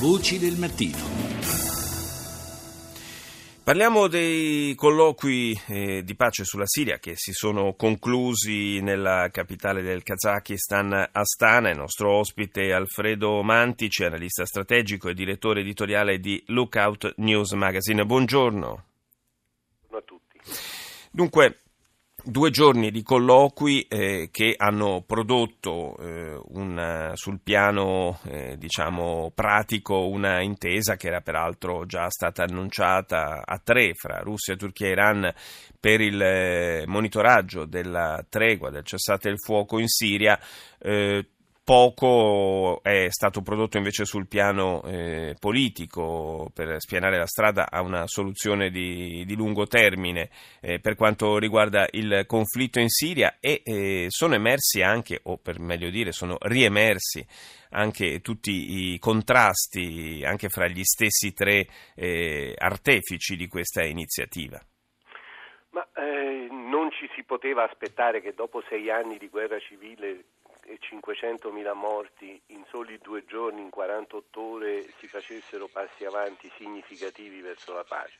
Voci del mattino. Parliamo dei colloqui eh, di pace sulla Siria che si sono conclusi nella capitale del Kazakistan, Astana. Il nostro ospite è Alfredo Mantici, analista strategico e direttore editoriale di Lookout News Magazine. Buongiorno. Buongiorno a tutti. Dunque, Due giorni di colloqui eh, che hanno prodotto eh, una, sul piano eh, diciamo, pratico una intesa che era peraltro già stata annunciata a tre fra Russia, Turchia e Iran per il eh, monitoraggio della tregua, del cessate il fuoco in Siria. Poco è stato prodotto invece sul piano eh, politico per spianare la strada a una soluzione di, di lungo termine eh, per quanto riguarda il conflitto in Siria e eh, sono emersi anche, o per meglio dire, sono riemersi anche tutti i contrasti anche fra gli stessi tre eh, artefici di questa iniziativa. Ma eh, non ci si poteva aspettare che dopo sei anni di guerra civile e 500.000 morti in soli due giorni, in 48 ore, si facessero passi avanti significativi verso la pace.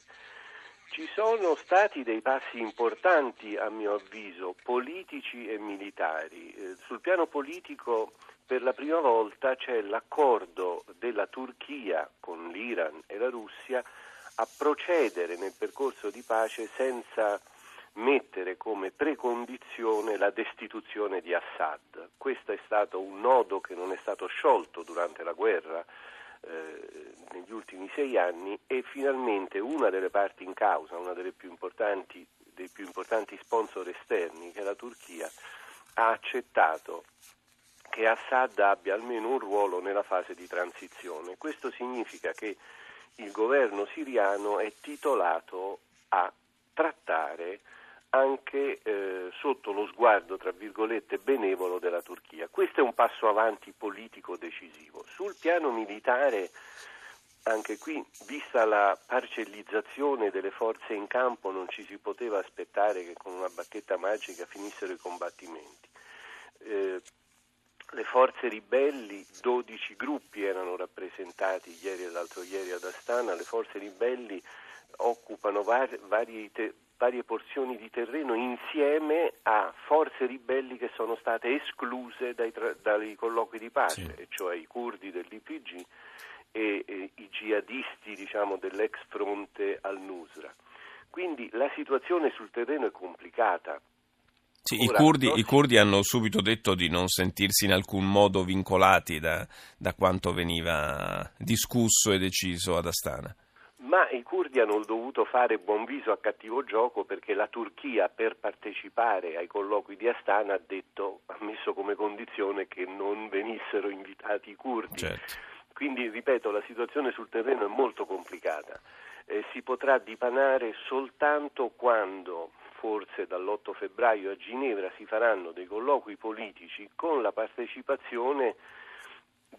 Ci sono stati dei passi importanti, a mio avviso, politici e militari. Eh, sul piano politico, per la prima volta c'è l'accordo della Turchia con l'Iran e la Russia a procedere nel percorso di pace senza mettere come precondizione la destituzione di Assad. Questo è stato un nodo che non è stato sciolto durante la guerra eh, negli ultimi sei anni e finalmente una delle parti in causa, una delle più importanti, dei più importanti sponsor esterni, che è la Turchia, ha accettato che Assad abbia almeno un ruolo nella fase di transizione. Questo significa che il governo siriano è titolato a trattare anche eh, sotto lo sguardo, tra virgolette, benevolo della Turchia. Questo è un passo avanti politico decisivo. Sul piano militare, anche qui, vista la parcellizzazione delle forze in campo, non ci si poteva aspettare che con una bacchetta magica finissero i combattimenti. Eh, le forze ribelli, 12 gruppi erano rappresentati ieri e l'altro ieri ad Astana, le forze ribelli occupano vari, vari te- varie porzioni di terreno insieme a forze ribelli che sono state escluse dai, tra- dai colloqui di pace, sì. cioè i curdi dell'IPG e, e i jihadisti diciamo, dell'ex fronte al-Nusra. Quindi la situazione sul terreno è complicata. Sì, Ora, i, curdi, no? i, curdi, hanno subito detto di non sentirsi in alcun modo vincolati da, da quanto veniva discusso e deciso ad Astana ma i curdi hanno dovuto fare buon viso a cattivo gioco perché la Turchia per partecipare ai colloqui di Astana ha detto, ha messo come condizione che non venissero invitati i curdi. Certo. Quindi, ripeto, la situazione sul terreno è molto complicata. Eh, si potrà dipanare soltanto quando, forse dall'8 febbraio a Ginevra, si faranno dei colloqui politici con la partecipazione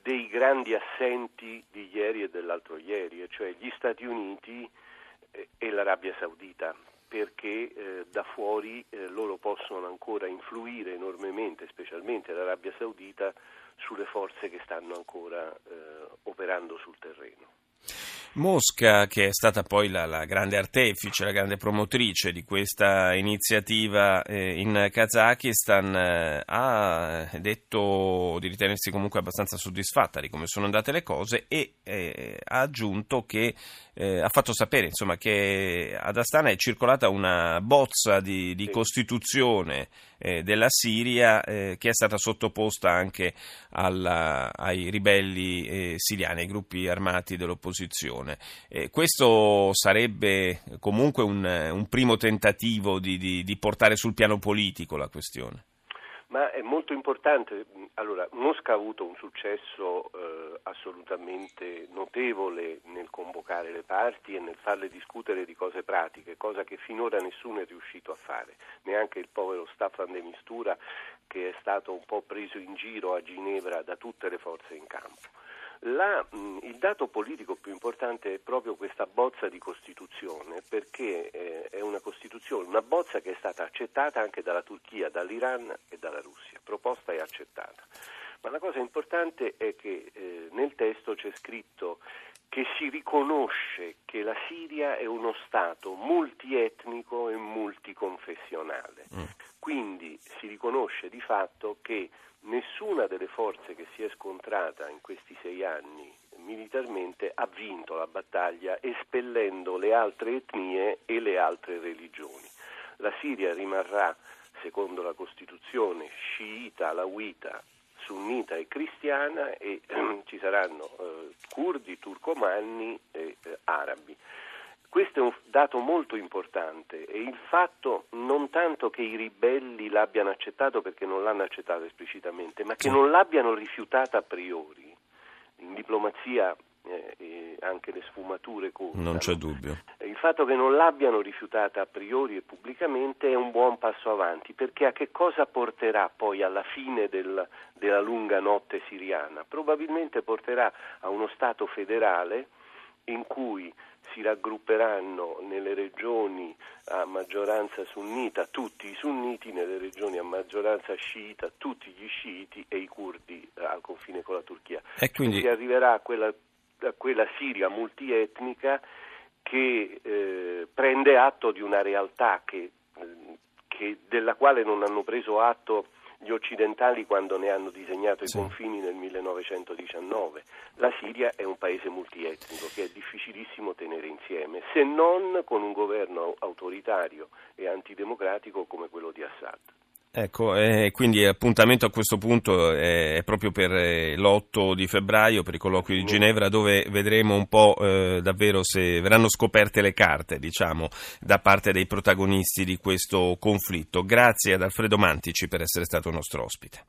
dei grandi assenti di ieri e dell'altro ieri, cioè gli Stati Uniti e l'Arabia Saudita, perché eh, da fuori eh, loro possono ancora influire enormemente, specialmente l'Arabia Saudita, sulle forze che stanno ancora eh, operando sul terreno. Mosca, che è stata poi la, la, grande artefice, la grande promotrice di questa iniziativa eh, in Kazakistan, eh, ha detto di ritenersi comunque abbastanza soddisfatta di come sono andate le cose e eh, ha aggiunto che eh, ha fatto sapere insomma, che ad Astana è circolata una bozza di, di costituzione eh, della Siria eh, che è stata sottoposta anche alla, ai ribelli siriani, ai gruppi armati dell'opposizione situazione. Eh, questo sarebbe comunque un, un primo tentativo di, di, di portare sul piano politico la questione. Ma è molto importante, allora Mosca ha avuto un successo eh, assolutamente notevole nel convocare le parti e nel farle discutere di cose pratiche, cosa che finora nessuno è riuscito a fare, neanche il povero Staffan de Mistura che è stato un po' preso in giro a Ginevra da tutte le forze in campo. La, mh, il dato politico più importante è proprio questa bozza di Costituzione, perché eh, è una Costituzione, una bozza che è stata accettata anche dalla Turchia, dall'Iran e dalla Russia, proposta e accettata. Ma la cosa importante è che eh, nel testo c'è scritto che si riconosce che la Siria è uno Stato multietnico e multiconfessionale. Mm. Quindi si riconosce di fatto che nessuna delle forze che si è scontrata in questi sei anni militarmente ha vinto la battaglia espellendo le altre etnie e le altre religioni. La Siria rimarrà, secondo la Costituzione, sciita, alawita, sunnita e cristiana e ci saranno eh, curdi, turcomanni e eh, arabi. Questo è un dato molto importante e il fatto non tanto che i ribelli l'abbiano accettato perché non l'hanno accettato esplicitamente, ma che non l'abbiano rifiutata a priori. In diplomazia eh, anche le sfumature contano. Non c'è dubbio. Il fatto che non l'abbiano rifiutata a priori e pubblicamente è un buon passo avanti, perché a che cosa porterà poi alla fine del, della lunga notte siriana? Probabilmente porterà a uno Stato federale in cui si raggrupperanno nelle regioni a maggioranza sunnita tutti i sunniti, nelle regioni a maggioranza sciita tutti gli sciiti e i curdi al confine con la Turchia. E quindi si arriverà a quella, a quella Siria multietnica che eh, prende atto di una realtà che, che, della quale non hanno preso atto gli occidentali quando ne hanno disegnato sì. i confini nel 1919. La Siria è un paese multietnico che è difficilissimo tenere insieme, se non con un governo autoritario e antidemocratico come quello di Assad. Ecco, eh, quindi l'appuntamento a questo punto è, è proprio per eh, l'8 di febbraio, per i colloqui di Ginevra, dove vedremo un po' eh, davvero se verranno scoperte le carte, diciamo, da parte dei protagonisti di questo conflitto. Grazie ad Alfredo Mantici per essere stato nostro ospite.